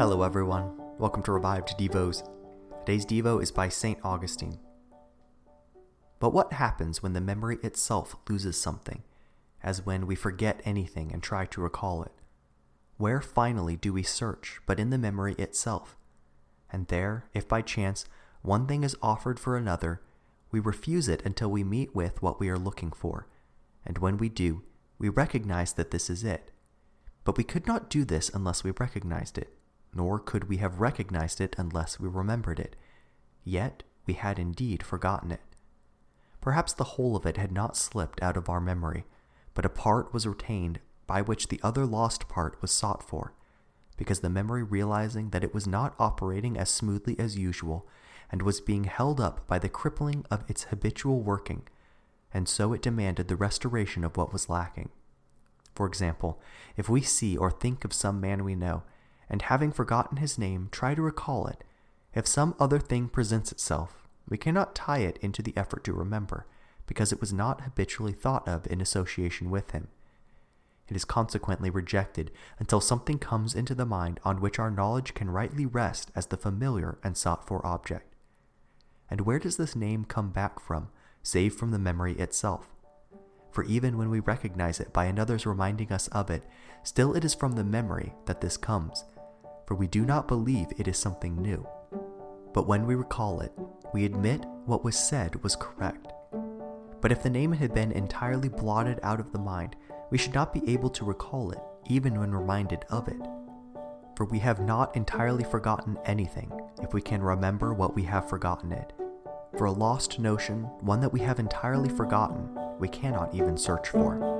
Hello, everyone. Welcome to Revived Devos. Today's Devo is by St. Augustine. But what happens when the memory itself loses something, as when we forget anything and try to recall it? Where finally do we search but in the memory itself? And there, if by chance one thing is offered for another, we refuse it until we meet with what we are looking for, and when we do, we recognize that this is it. But we could not do this unless we recognized it nor could we have recognized it unless we remembered it. Yet we had indeed forgotten it. Perhaps the whole of it had not slipped out of our memory, but a part was retained by which the other lost part was sought for, because the memory realizing that it was not operating as smoothly as usual, and was being held up by the crippling of its habitual working, and so it demanded the restoration of what was lacking. For example, if we see or think of some man we know, and having forgotten his name, try to recall it. If some other thing presents itself, we cannot tie it into the effort to remember, because it was not habitually thought of in association with him. It is consequently rejected until something comes into the mind on which our knowledge can rightly rest as the familiar and sought for object. And where does this name come back from, save from the memory itself? For even when we recognize it by another's reminding us of it, still it is from the memory that this comes, for we do not believe it is something new. But when we recall it, we admit what was said was correct. But if the name had been entirely blotted out of the mind, we should not be able to recall it, even when reminded of it. For we have not entirely forgotten anything, if we can remember what we have forgotten it. For a lost notion, one that we have entirely forgotten, we cannot even search for.